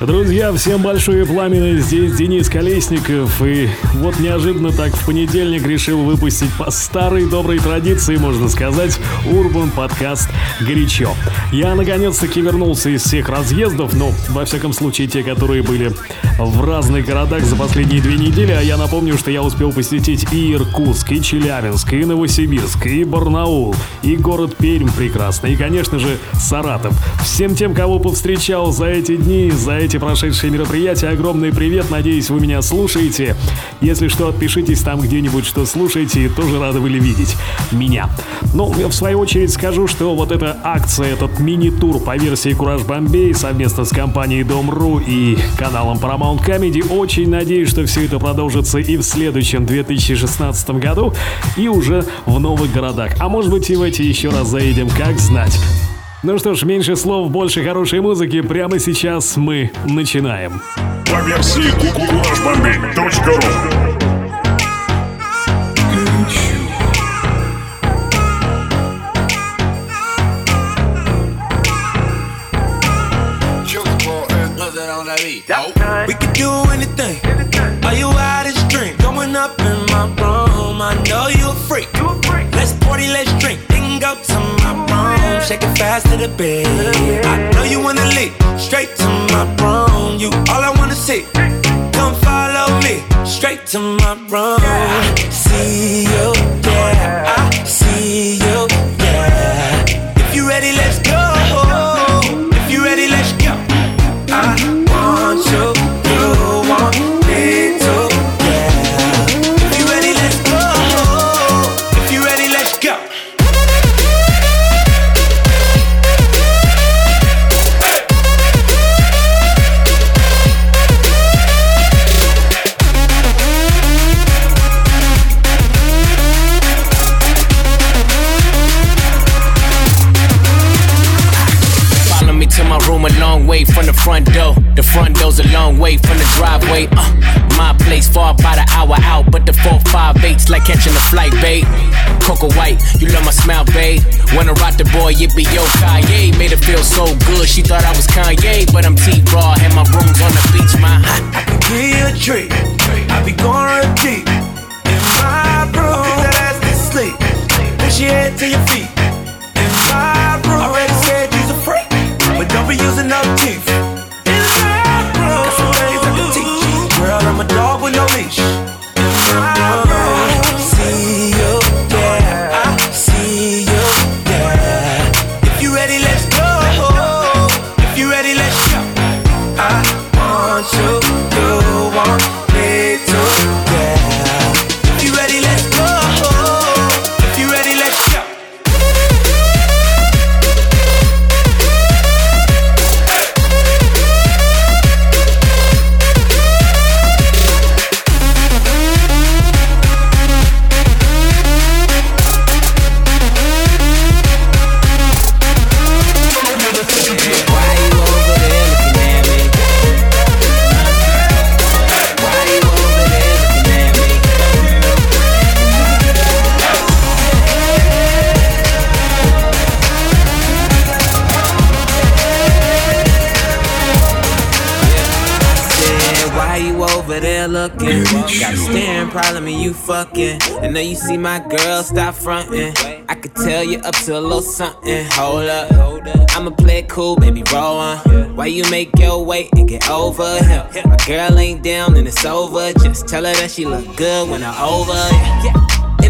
Друзья, всем большое пламя, здесь Денис Колесников, и вот неожиданно так в понедельник решил выпустить по старой доброй традиции, можно сказать, Урбан подкаст «Горячо». Я наконец-таки вернулся из всех разъездов, ну, во всяком случае, те, которые были в разных городах за последние две недели, а я напомню, что я успел посетить и Иркутск, и Челябинск, и Новосибирск, и Барнаул, и город Пермь прекрасный, и, конечно же, Саратов. Всем тем, кого повстречал за эти дни, за эти прошедшие мероприятия, огромный привет, надеюсь, вы меня слушаете. Если что, отпишитесь там где-нибудь, что слушаете, тоже рады были видеть меня. Ну, в свою очередь скажу, что вот эта акция, этот мини-тур по версии Кураж Бомбей совместно с компанией Дом.ру и каналом Paramount Comedy. Очень надеюсь, что все это продолжится и в следующем 2016 году, и уже в новых городах. А может быть и в эти еще раз заедем, как знать. Ну что ж, меньше слов, больше хорошей музыки. Прямо сейчас мы начинаем. По версии kukurashbombi.ru We could do Shake it fast to the bed. I know you wanna leave. Straight to my room. You all I wanna see. Come follow me. Straight to my room. See you, Coco White, you love my smile, babe. Wanna rock the boy, it be yo Kanye. Made her feel so good, she thought I was Kanye, but I'm T Raw, and my room's on the beach, my. Give you a treat. I be going deep in my room. Put that ass to sleep. Push your head to your feet. In my room. Already said you's a freak, but don't be using no teeth. In my room. Got some things I can teach you. Girl, I'm a dog with no leash. Problem and you fucking. I know you see my girl, stop fronting. I could tell you up to a little something. Hold up, I'ma play it cool, baby, roll on. Why you make your way and get over him? My girl ain't down and it's over. Just tell her that she look good when I'm over. Yeah.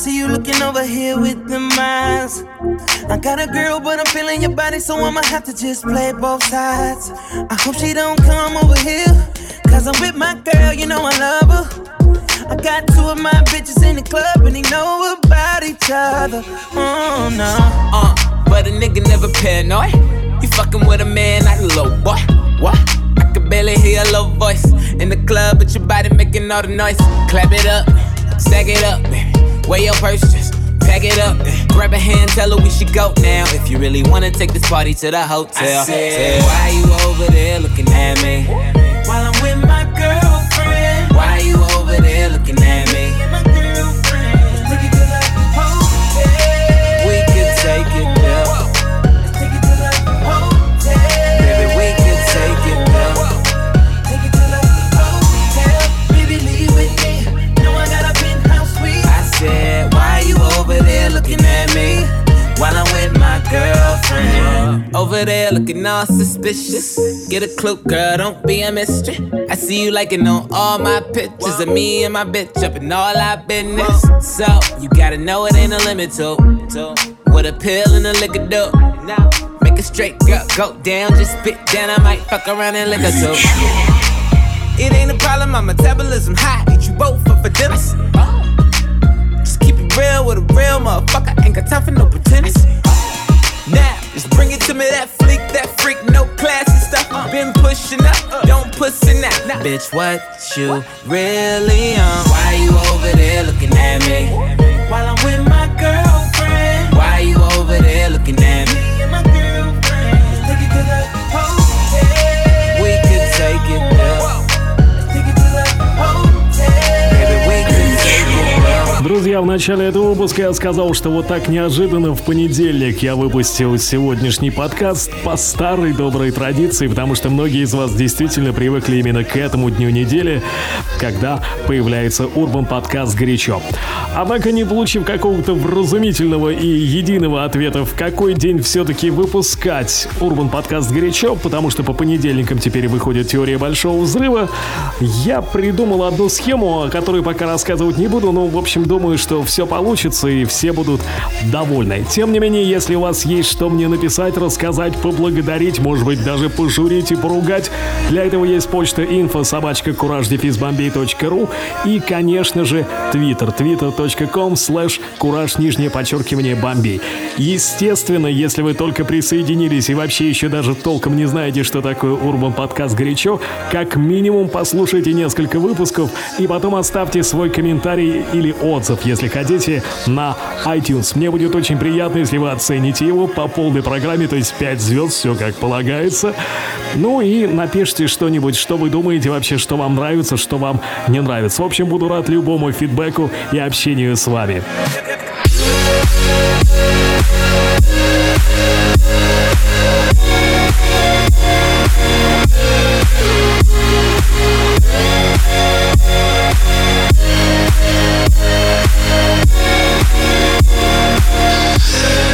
See you looking over here with the eyes. I got a girl, but I'm feeling your body, so I'ma have to just play both sides. I hope she don't come over here, cause I'm with my girl, you know I love her. I got two of my bitches in the club, and they know about each other. Oh no. Uh, but a nigga never paranoid. You fucking with a man, not a little boy. What? I can barely hear your little voice in the club, but your body making all the noise. Clap it up, stack it up, eh, weigh your purse just Pack it up, eh, grab a hand, tell her we should go now. If you really wanna take this party to the hotel, I said, why you over there looking at me? While I'm with my girlfriend. Why you over there looking at me? Over there looking all suspicious. Get a clue, girl, don't be a mystery. I see you liking on all my pictures of me and my bitch up in all our business. So, you gotta know it ain't a limit to. What a pill and a liquor do. Make a straight girl go down, just spit down. I might fuck around and lick her too. It ain't a problem, my metabolism high. Eat you both up for dinner. Just keep it real with a real motherfucker. Ain't got time for no pretense. Now, just bring it to me, that fleek, that freak, no classy stuff. Uh. Been pushing up, uh. don't pussy now. Nah. Bitch, what you really on? Why you over there looking at me? While I'm with my girlfriend. Why you over there looking at me? Друзья, в начале этого выпуска я сказал, что вот так неожиданно в понедельник я выпустил сегодняшний подкаст по старой доброй традиции, потому что многие из вас действительно привыкли именно к этому дню недели, когда появляется Урбан подкаст «Горячо». Однако, не получив какого-то вразумительного и единого ответа, в какой день все-таки выпускать Урбан подкаст «Горячо», потому что по понедельникам теперь выходит теория Большого Взрыва, я придумал одну схему, о которой пока рассказывать не буду, но, в общем, думаю, что все получится и все будут довольны. Тем не менее, если у вас есть что мне написать, рассказать, поблагодарить, может быть, даже пожурить и поругать, для этого есть почта info собачка кураждефизбомбей.ру и, конечно же, твиттер twitter.com slash кураж нижнее подчеркивание бомбей. Естественно, если вы только присоединились и вообще еще даже толком не знаете, что такое Урбан подкаст горячо, как минимум послушайте несколько выпусков и потом оставьте свой комментарий или отзыв, если хотите, на iTunes. Мне будет очень приятно, если вы оцените его по полной программе, то есть 5 звезд, все как полагается. Ну и напишите что-нибудь, что вы думаете вообще, что вам нравится, что вам не нравится. В общем, буду рад любому фидбэку и общению с вами.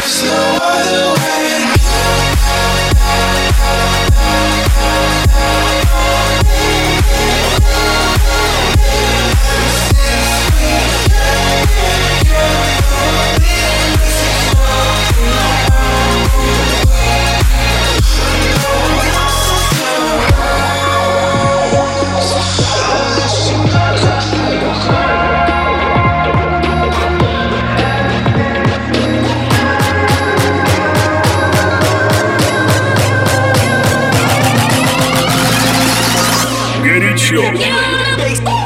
slow. Горячо.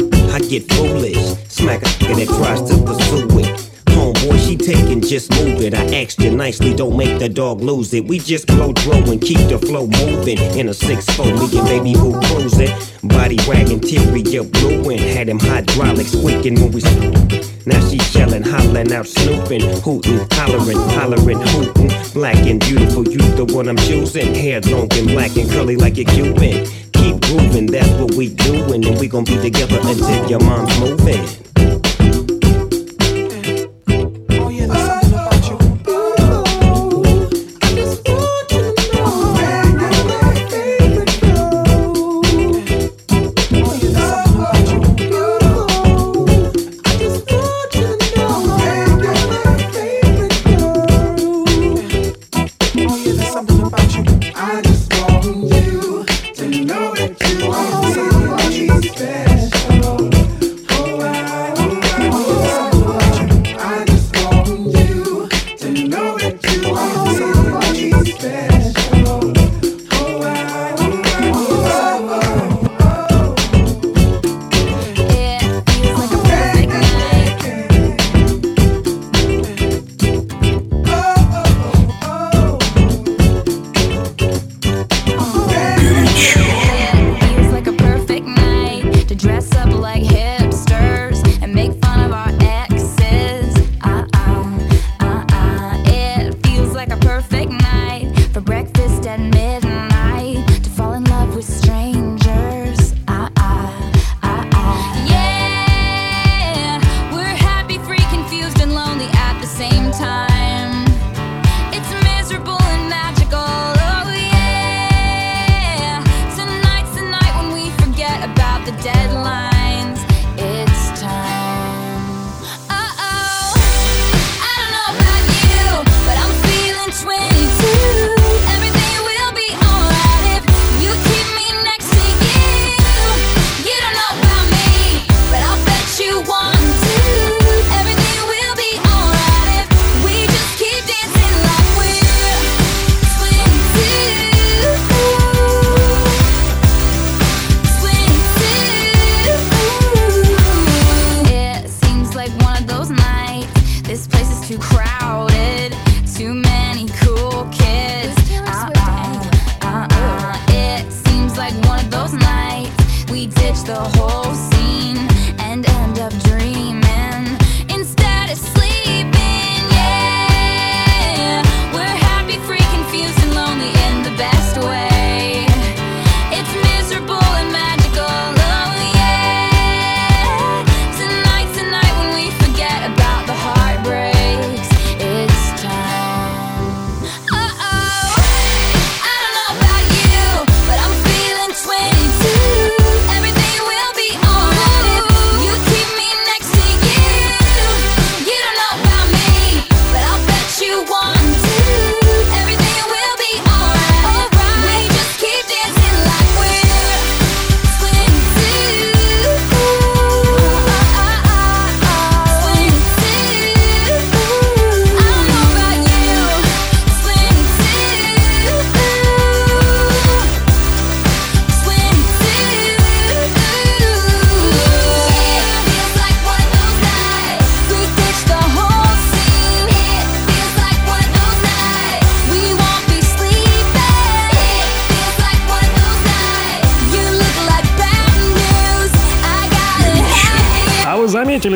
get foolish. Smack a that tries to pursue it Homeboy, she taking, just move it. I asked you nicely, don't make the dog lose it. We just blow throw and keep the flow moving. In a 6-4, me and baby boo cruising. Body wagging, blue blueing. Had him hydraulic squeaking when we now she yelling, hollering out, snooping, hooting, hollering, hollering, hooting. Black and beautiful, you the one I'm choosing. Hair long and black and curly like a Cuban. Keep grooving, that's what we doing, and we gon' be together until your mom's moving.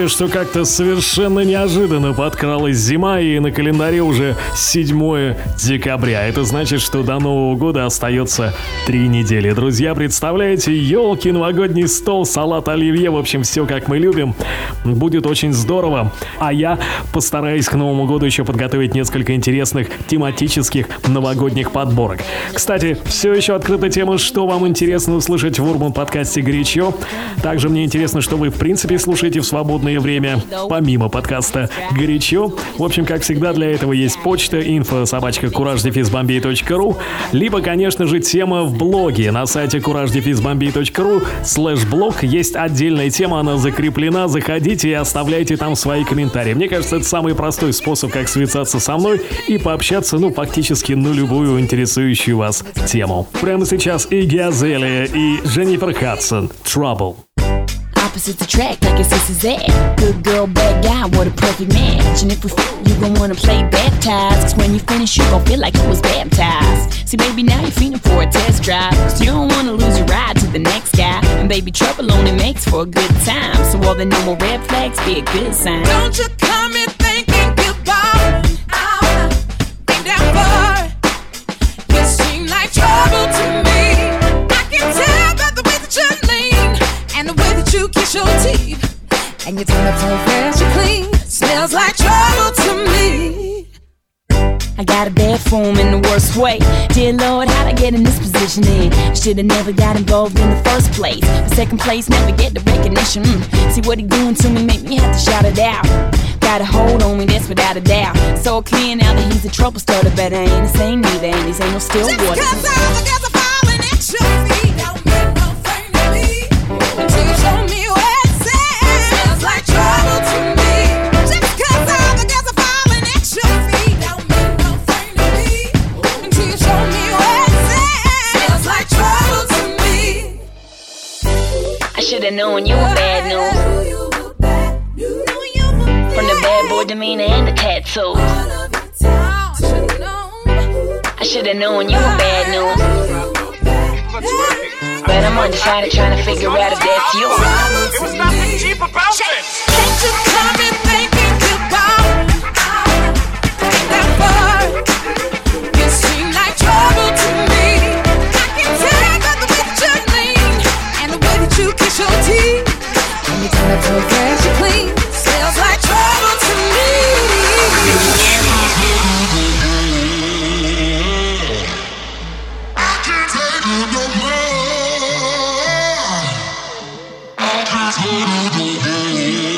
Заметили, что как-то совершенно неожиданно подкралась зима и на календаре уже 7 декабря. Это значит, что до Нового года остается три недели. Друзья, представляете, елки, новогодний стол, салат оливье, в общем, все как мы любим. Будет очень здорово. А я постараюсь к Новому году еще подготовить несколько интересных тематических новогодних подборок. Кстати, все еще открыта тема, что вам интересно услышать в Урбан подкасте «Горячо». Также мне интересно, что вы в принципе слушаете в свободное время, помимо подкаста «Горячо». В общем, как всегда, для этого есть почта info собачка кураждефизбомбей.ру либо, конечно же, тема в блоге. На сайте кураждефизбомбей.ру слэш блог есть отдельная тема, она закреплена. Заходите и оставляйте там свои комментарии. Мне кажется, это самый простой способ, как связаться со мной и пообщаться, ну, фактически на любую интересующую вас тему. Прямо сейчас и Газелия, и Дженнифер Хадсон. Trouble. Opposites attract like it's this is that. Good girl, bad guy, what a perfect match. And if we fit, you gon' wanna play baptized. Cause when you finish, you gon' feel like you was baptized. See, baby, now you're feeling for a test drive. Cause you don't wanna lose your ride to the next guy. And baby, trouble only makes for a good time. So all the normal red flags be a good sign. Don't you come your teeth. And your tongue so fresh and clean. Smells like trouble to me. I got a bad form in the worst way. Dear Lord, how'd I get in this position? In should've never got involved in the first place. The second place, never get the recognition. Mm. See what he doing to me, make me have to shout it out. Got a hold on me, that's without a doubt. So clear now that he's a trouble starter, but I ain't the same neither, and he's ain't no still Just cause all the girls are falling at your feet don't should've known you were bad news. From the bad boy demeanor and the tattoos. I should've known you were bad news. But I'm undecided trying to figure out if that's you. Can't you come in thinking goodbye? That word, you seem like trouble to me. you clean. Smells like trouble to me. I can't take it no more. I can't.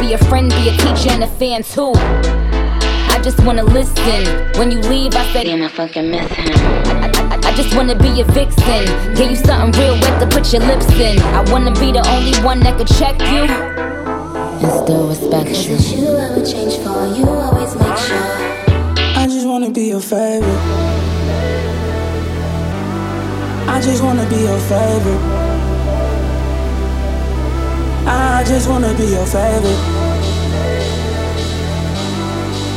Be a friend, be a teacher, and a fan too. I just wanna listen. When you leave, I said, Damn, I fucking miss him. I, I, I just wanna be a vixen. Give you something real wet to put your lips in. I wanna be the only one that could check you and still respect you. you ever change for you, always make sure. I just wanna be your favorite. I just wanna be your favorite. I just wanna be your favorite.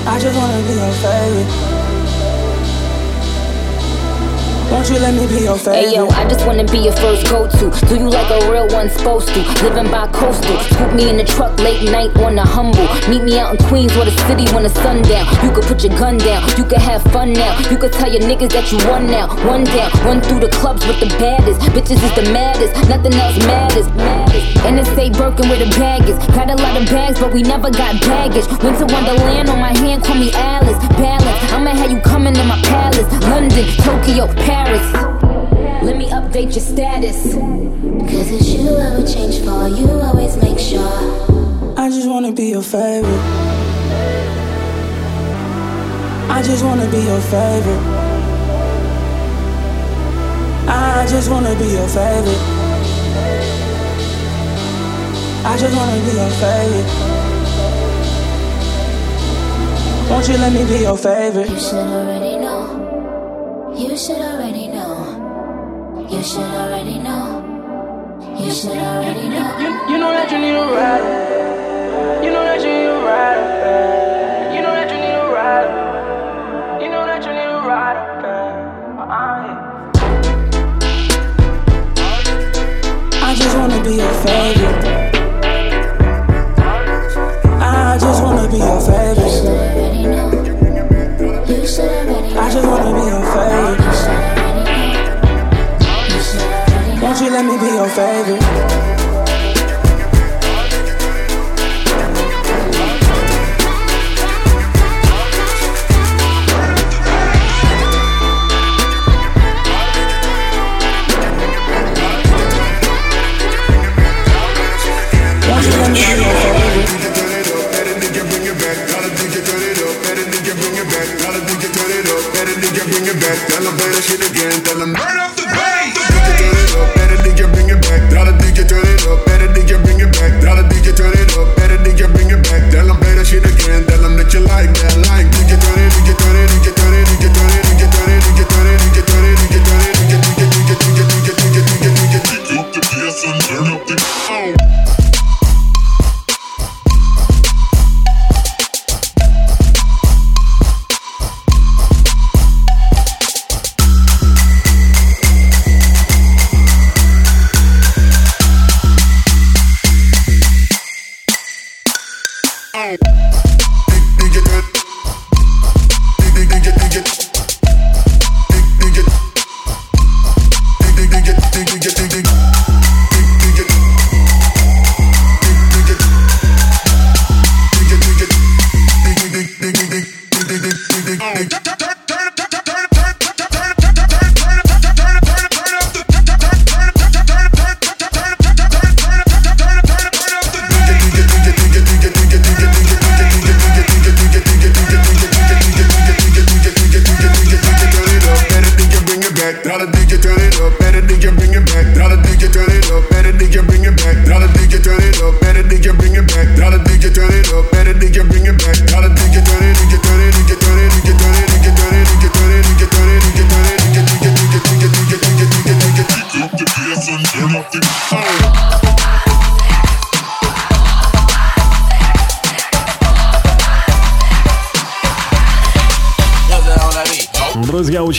I just wanna be your favorite. Won't you let me be your favorite? Hey yo, I just wanna be your first go-to. Do you like a real one supposed to? Living by coastal. Scoop me in the truck late night on the humble. Meet me out in Queens or the city when the sun down. You could put your gun down. You could have fun now. You could tell your niggas that you won now. One down. Run through the clubs with the baddest. Bitches is the maddest. Nothing else matters. matters. And it say Birkin with the baggage. Got a lot of bags, but we never got baggage. Winter Wonderland on my hand, call me Alice. Balance. I'ma have you coming in my palace. London, Tokyo, Paris. Let me update your status. Cause it's you I would change for you, always make sure. I just wanna be your favorite. I just wanna be your favorite. I just wanna be your favorite. I just wanna be your favorite. Won't you let me be your favorite? You should already know. You should already know. You should already know. You should already know. You, you know that you need a ride. You know that you need a ride. You know that you need a ride. You know that you need a ride. I just wanna be your favorite.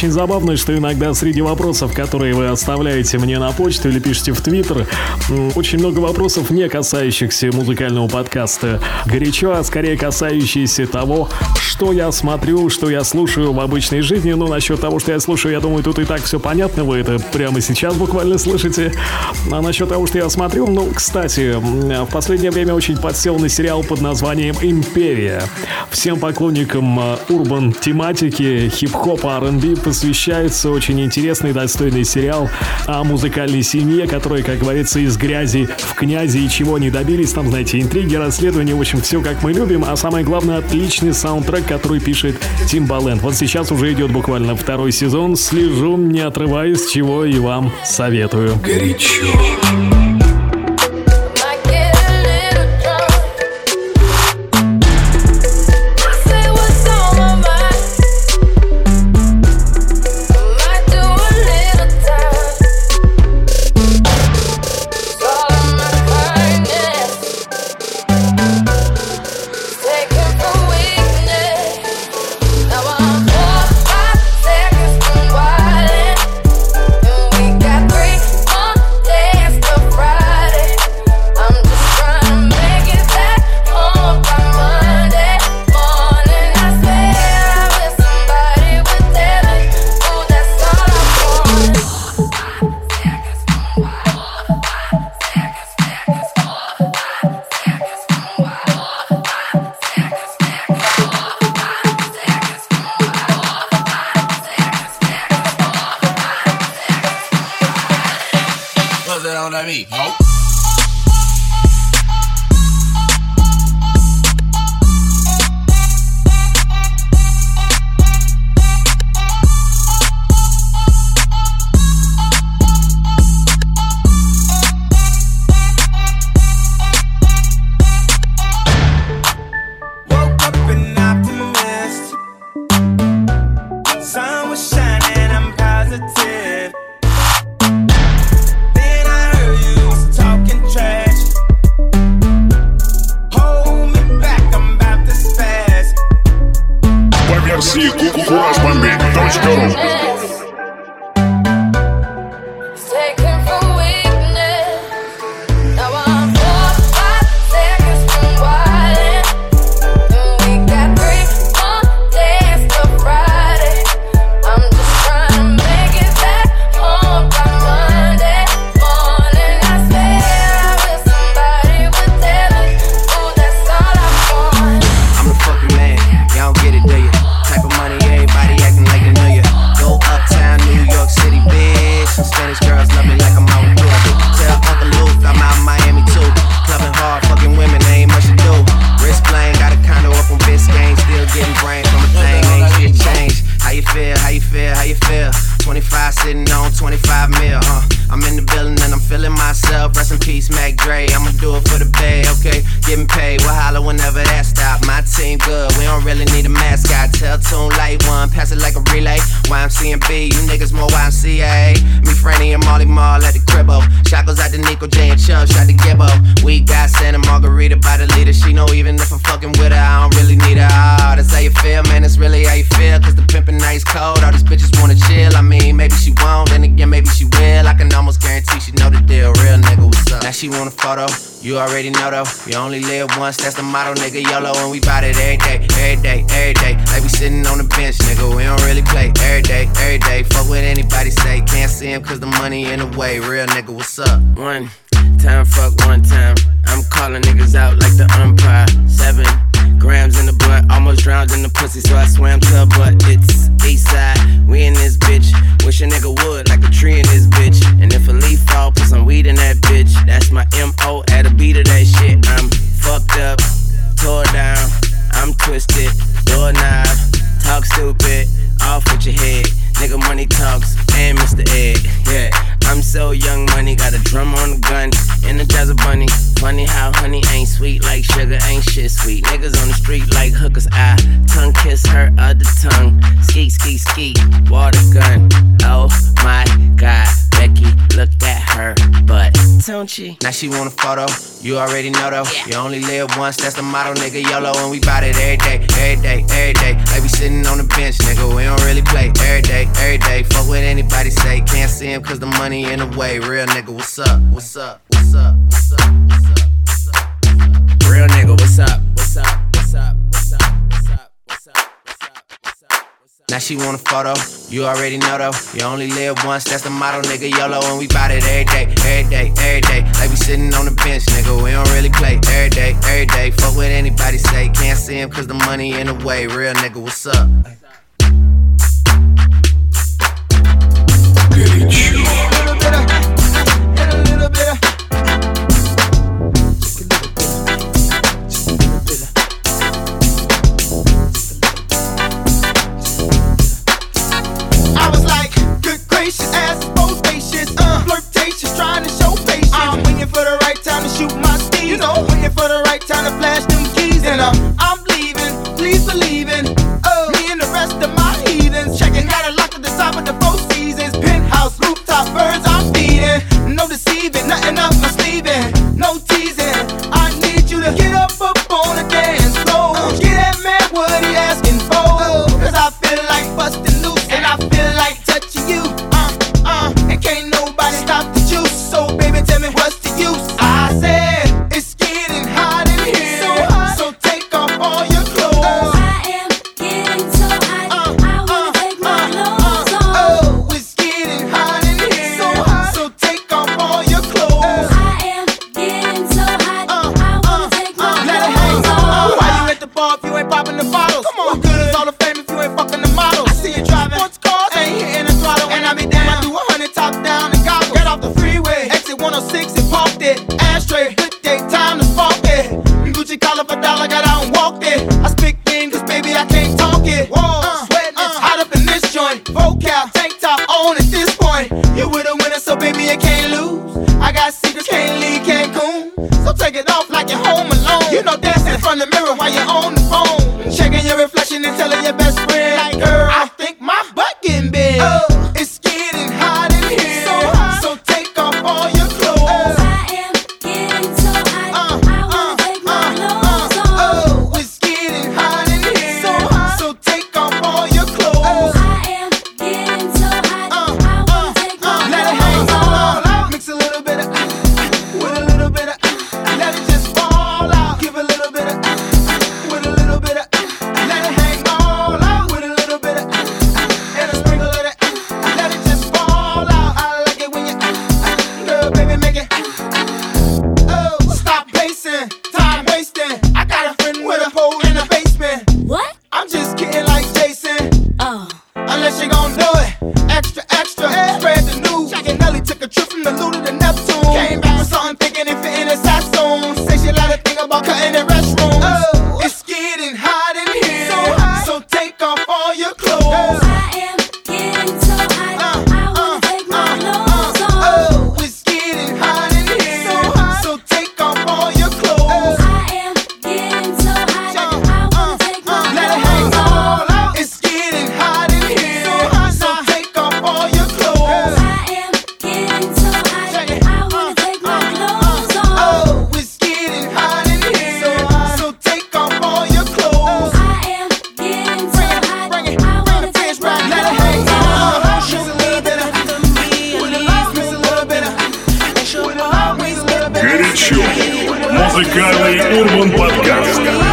очень забавно, что иногда среди вопросов, которые вы оставляете мне на почту или пишете в Твиттер, очень много вопросов, не касающихся музыкального подкаста. Горячо, а скорее касающиеся того, что я смотрю, что я слушаю в обычной жизни. Ну, насчет того, что я слушаю, я думаю, тут и так все понятно. Вы это прямо сейчас буквально слышите. А насчет того, что я смотрю, ну, кстати, в последнее время очень подсел на сериал под названием «Империя». Всем поклонникам э, урбан-тематики, хип-хопа, R&B Освещается очень интересный, достойный сериал о музыкальной семье, которая, как говорится, из грязи в князи и чего не добились. Там, знаете, интриги, расследования, в общем, все как мы любим. А самое главное, отличный саундтрек, который пишет Тим Баленд. Вот сейчас уже идет буквально второй сезон. Слежу, не отрываясь, чего и вам советую. Горячо. 25 sitting on 25 mil, huh? I'm in the building and I'm feeling myself. Rest in peace, Mac Dre. I'ma do it for the bay, okay? Getting paid, we'll holler whenever that stop. My team good, we don't really need a mascot. Tune Light One, pass it like a relay. YMC and B, you niggas more YMCA. Me, Franny, and Molly Mall at the cribbo. Shot goes out to Nico J and Chubb, shot to Gibbo. We got Santa Margarita by the leader. She know even if I'm fucking with her, I don't really need her. Oh, that's how you feel, man. That's really how you feel. Cause the pimpin' nice cold. All these bitches wanna chill. I mean, maybe she won't, then again, maybe she will. I can almost guarantee she know the deal. Real nigga, what's up? Now she want a photo. You already know though. You only live once, that's the motto, nigga. YOLO, and we bout it every day, every day, every day. Like we sitting on the bench, nigga. We don't really play every day, every day. Fuck what anybody say. Can't see him cause the money in the way. Real nigga, what's up? One time, fuck one time. I'm calling niggas out like the umpire. Seven grams in the blunt, almost drowned in the pussy, so I swam to her butt. It's east side, we in this bitch. Wish a nigga would, like a tree in this bitch. And if a leaf fall, put some weed in that bitch. That's my MO at a beat of that shit. I'm fucked up, tore down, I'm twisted, doorknob, talk stupid, off with your head. Nigga, money talks, and Mr. Ed. Yeah, I'm so young, money, got a drum on the gun, energize a bunny. Funny how honey ain't sweet like sugar, ain't shit sweet. Niggas on the street like hookers, I tongue kiss her other tongue. Ski, ski, ski, water gun. Oh my god, Becky, look at her butt. Don't she? Now she want a photo, you already know though. You only live once, that's the motto, nigga. YOLO, and we bout it every day, every day, every day. Like we sitting on the bench, nigga. We don't really play every day, every day. Fuck what anybody say, can't see him cause the money in the way. Real nigga, what's up? What's up? What's up? What's up? What's up? What's up? Real nigga, what's up? What's up? What's up? What's up? What's up? What's up? What's up? What's up? Now she want a photo, you already know though. You only live once, that's the motto, nigga. YOLO, and we bout it every day, every day, every day. Like we sitting on the bench, nigga. We don't really play every day, every day. Fuck what anybody say, can't see him cause the money in the way. Real nigga, what's up? Front the mirror while you're on the phone. Checking your reflection and telling your best friend, Хочу. Музыкальный Урбан Подкаст.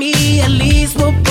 me, at least we'll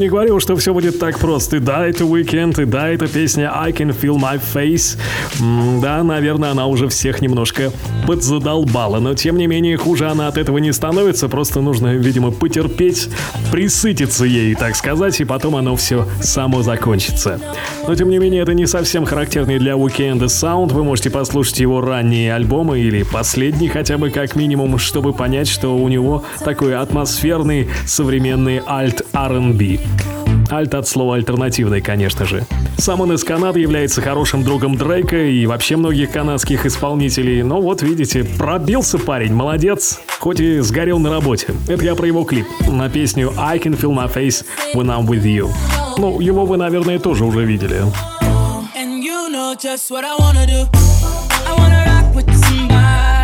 не говорил, что все будет так просто. И да, это Weekend, и да, это песня I Can Feel My Face. Да, наверное, она уже всех немножко подзадолбала, но тем не менее хуже она от этого не становится, просто нужно, видимо, потерпеть, присытиться ей, так сказать, и потом оно все само закончится. Но тем не менее, это не совсем характерный для Weekend саунд, вы можете послушать его ранние альбомы или последний хотя бы как минимум, чтобы понять, что у него такой атмосферный современный альт R&B. Альт от слова «альтернативный», конечно же. Сам он из Канады является хорошим другом Дрейка и вообще многих канадских исполнителей. Но вот видите, пробился парень, молодец. Хоть и сгорел на работе. Это я про его клип на песню «I can feel my face when I'm with you». Ну, его вы, наверное, тоже уже видели. just what I wanna do. I wanna rock with somebody.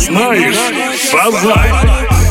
Знаешь, фазай.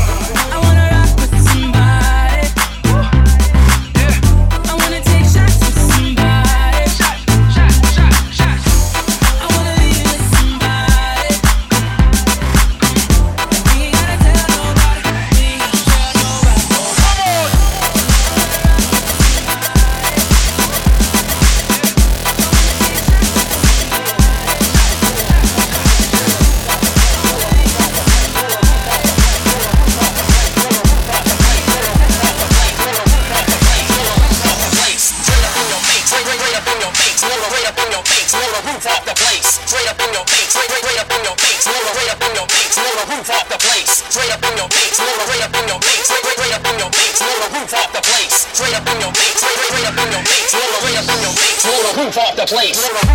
You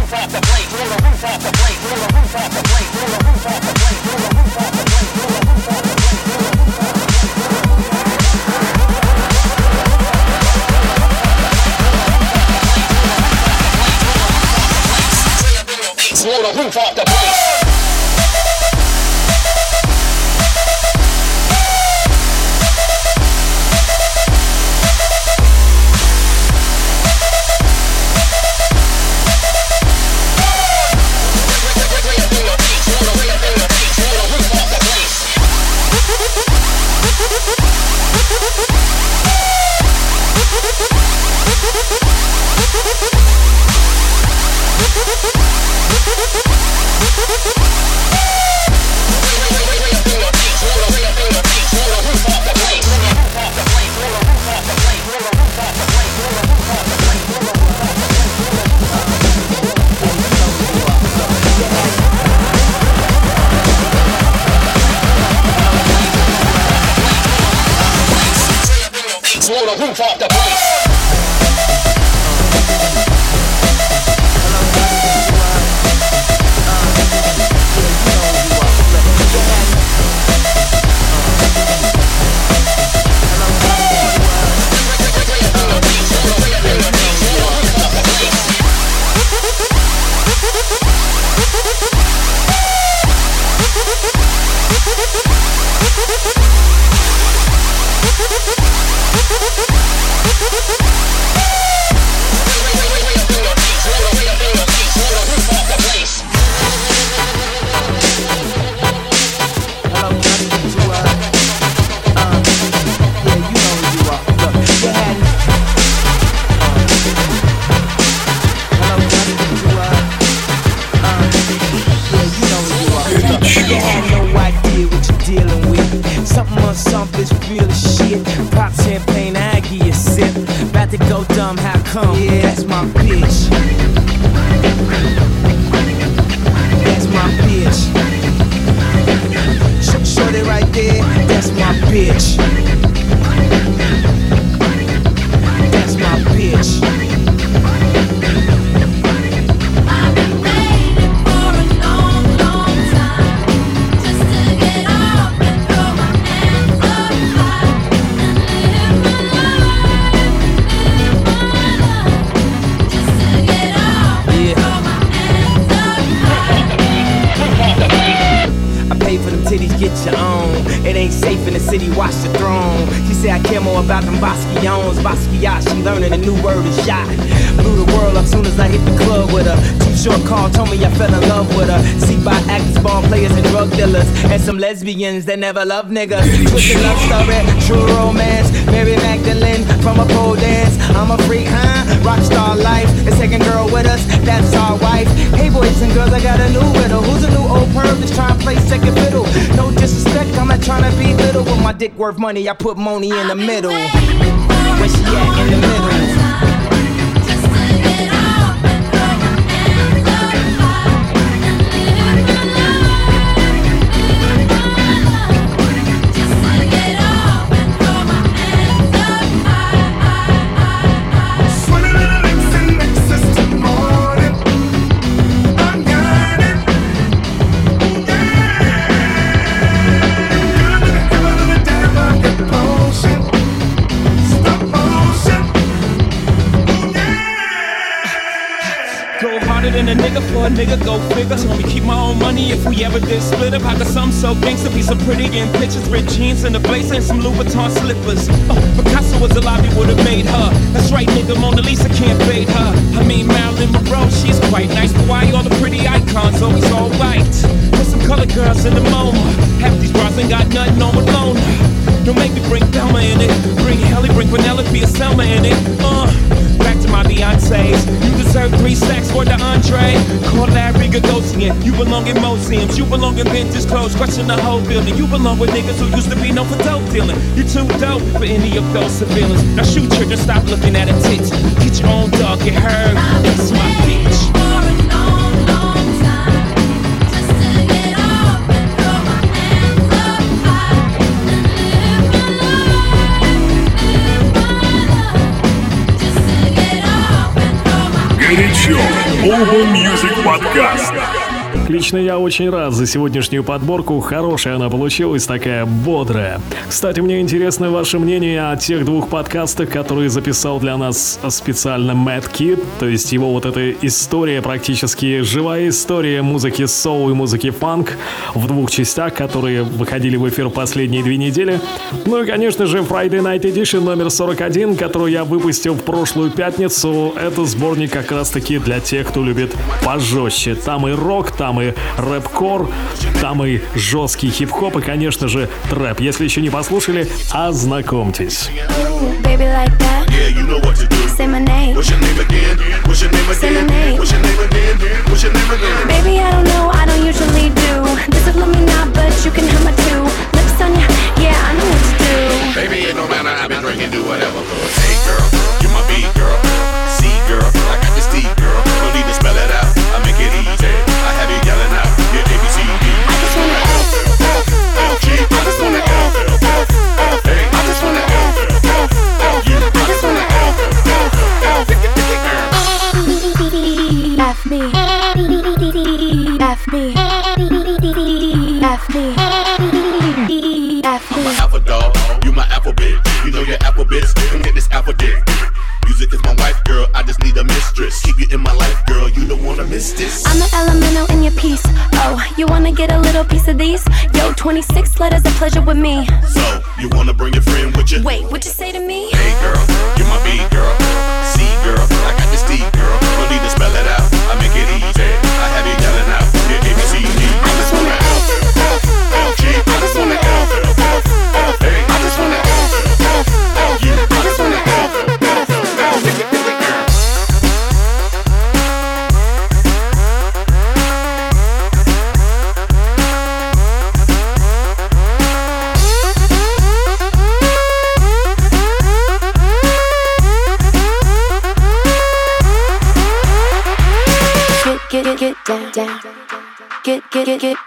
I care more about them Basquions. Basquiat, she learning a new word is shot. Blew the world up soon as I hit the club with her. Too short call, told me I fell in love with her. See by actors, ball players, and drug dealers. And some lesbians that never love niggas. Twisted love story, true romance. Mary Magdalene from a pole dance. I'm a freak, huh? Rockstar life. The second girl with us, that's our wife. Hey boys and girls, I got a new widow. Who's a new old perv that's trying to play second fiddle? No disrespect, I'm not trying to be little. With my dick worth money, I put money in the middle. Where she at in the middle? A nigga a go figure. Told me keep my own money if we ever did split up. I got some so gangsta, be so pretty in pictures, red jeans and a blazer and some Louboutin slippers. Oh, Picasso was alive, he would've made her. That's right, nigga, Mona Lisa can't fade her. I mean, Marilyn Monroe, she's quite nice, but why all the pretty icons always all white? Put some color girls in the MoMA. Half these bras ain't got nothing on alone. Don't make me bring Thelma in it. Bring Helly, bring Penelope or Selma in it. Uh, back to my Beyonce's. You deserve three stacks for the entree. Call Larry Gagosian. You belong in museums. You belong in vintage clothes. Question the whole building. You belong with niggas who used to be known for dope dealing. You too dope for any of those civilians. Now shoot children, stop looking at a tits. Get your own dog, get her. That's my bitch. Горячо. Urban Music Podcast. Лично я очень рад за сегодняшнюю подборку. Хорошая она получилась, такая бодрая. Кстати, мне интересно ваше мнение о тех двух подкастах, которые записал для нас специально Мэтт Кит. То есть его вот эта история, практически живая история музыки соул и музыки фанк в двух частях, которые выходили в эфир последние две недели. Ну и, конечно же, Friday Night Edition номер 41, который я выпустил в прошлую пятницу. Это сборник как раз-таки для тех, кто любит пожестче. Там и рок, там там и рэп-кор, там и жесткий хип-хоп и, конечно же, трэп. Если еще не послушали, ознакомьтесь. Baby, I don't know, I don't usually do Discipline me not, but you can have my two yeah, I know what to do. Baby, it don't matter, I've been drinking, do whatever. Hey, girl, you my beat, girl. I'm my alpha dog, you my apple bitch. You know your apple bitch, I'm this alpha dick. Music is my wife, girl. I just need a mistress. Keep you in my life, girl. You don't wanna miss this. I'm the elemental your piece. Oh, you wanna get a little piece of these? Yo, 26 letters of pleasure with me. So, you wanna bring your friend with you? Wait, what you say to me? Hey, girl, you my B girl.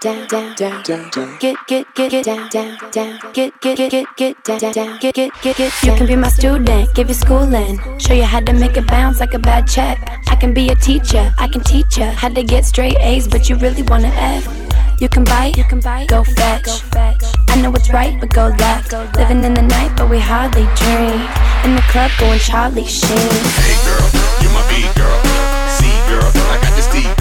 Get, get, get down, down, down, down. Get, get, get, get down, down, down. Get, get, get, get, get down, down, down. Get, get, get, get. You can be my student, give you schooling, show you how to make it bounce like a bad check. I can be a teacher, I can teach you how to get straight A's, but you really wanna F. You can bite, you can bite, go fetch. I know what's right, but go left. Living in the night, but we hardly dream. In the club, going Charlie Sheen. Hey girl, you my B girl. C girl, I got this D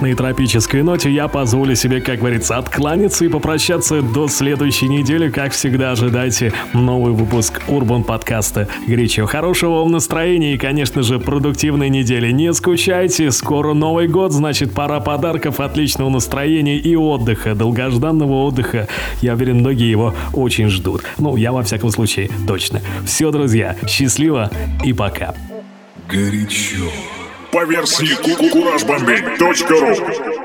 приятной тропической ноте я позволю себе, как говорится, откланяться и попрощаться до следующей недели. Как всегда, ожидайте новый выпуск Урбан подкаста «Горячо». Хорошего вам настроения и, конечно же, продуктивной недели. Не скучайте, скоро Новый год, значит, пора подарков, отличного настроения и отдыха, долгожданного отдыха. Я уверен, многие его очень ждут. Ну, я во всяком случае, точно. Все, друзья, счастливо и пока. Горячо по версии ку -ку -ку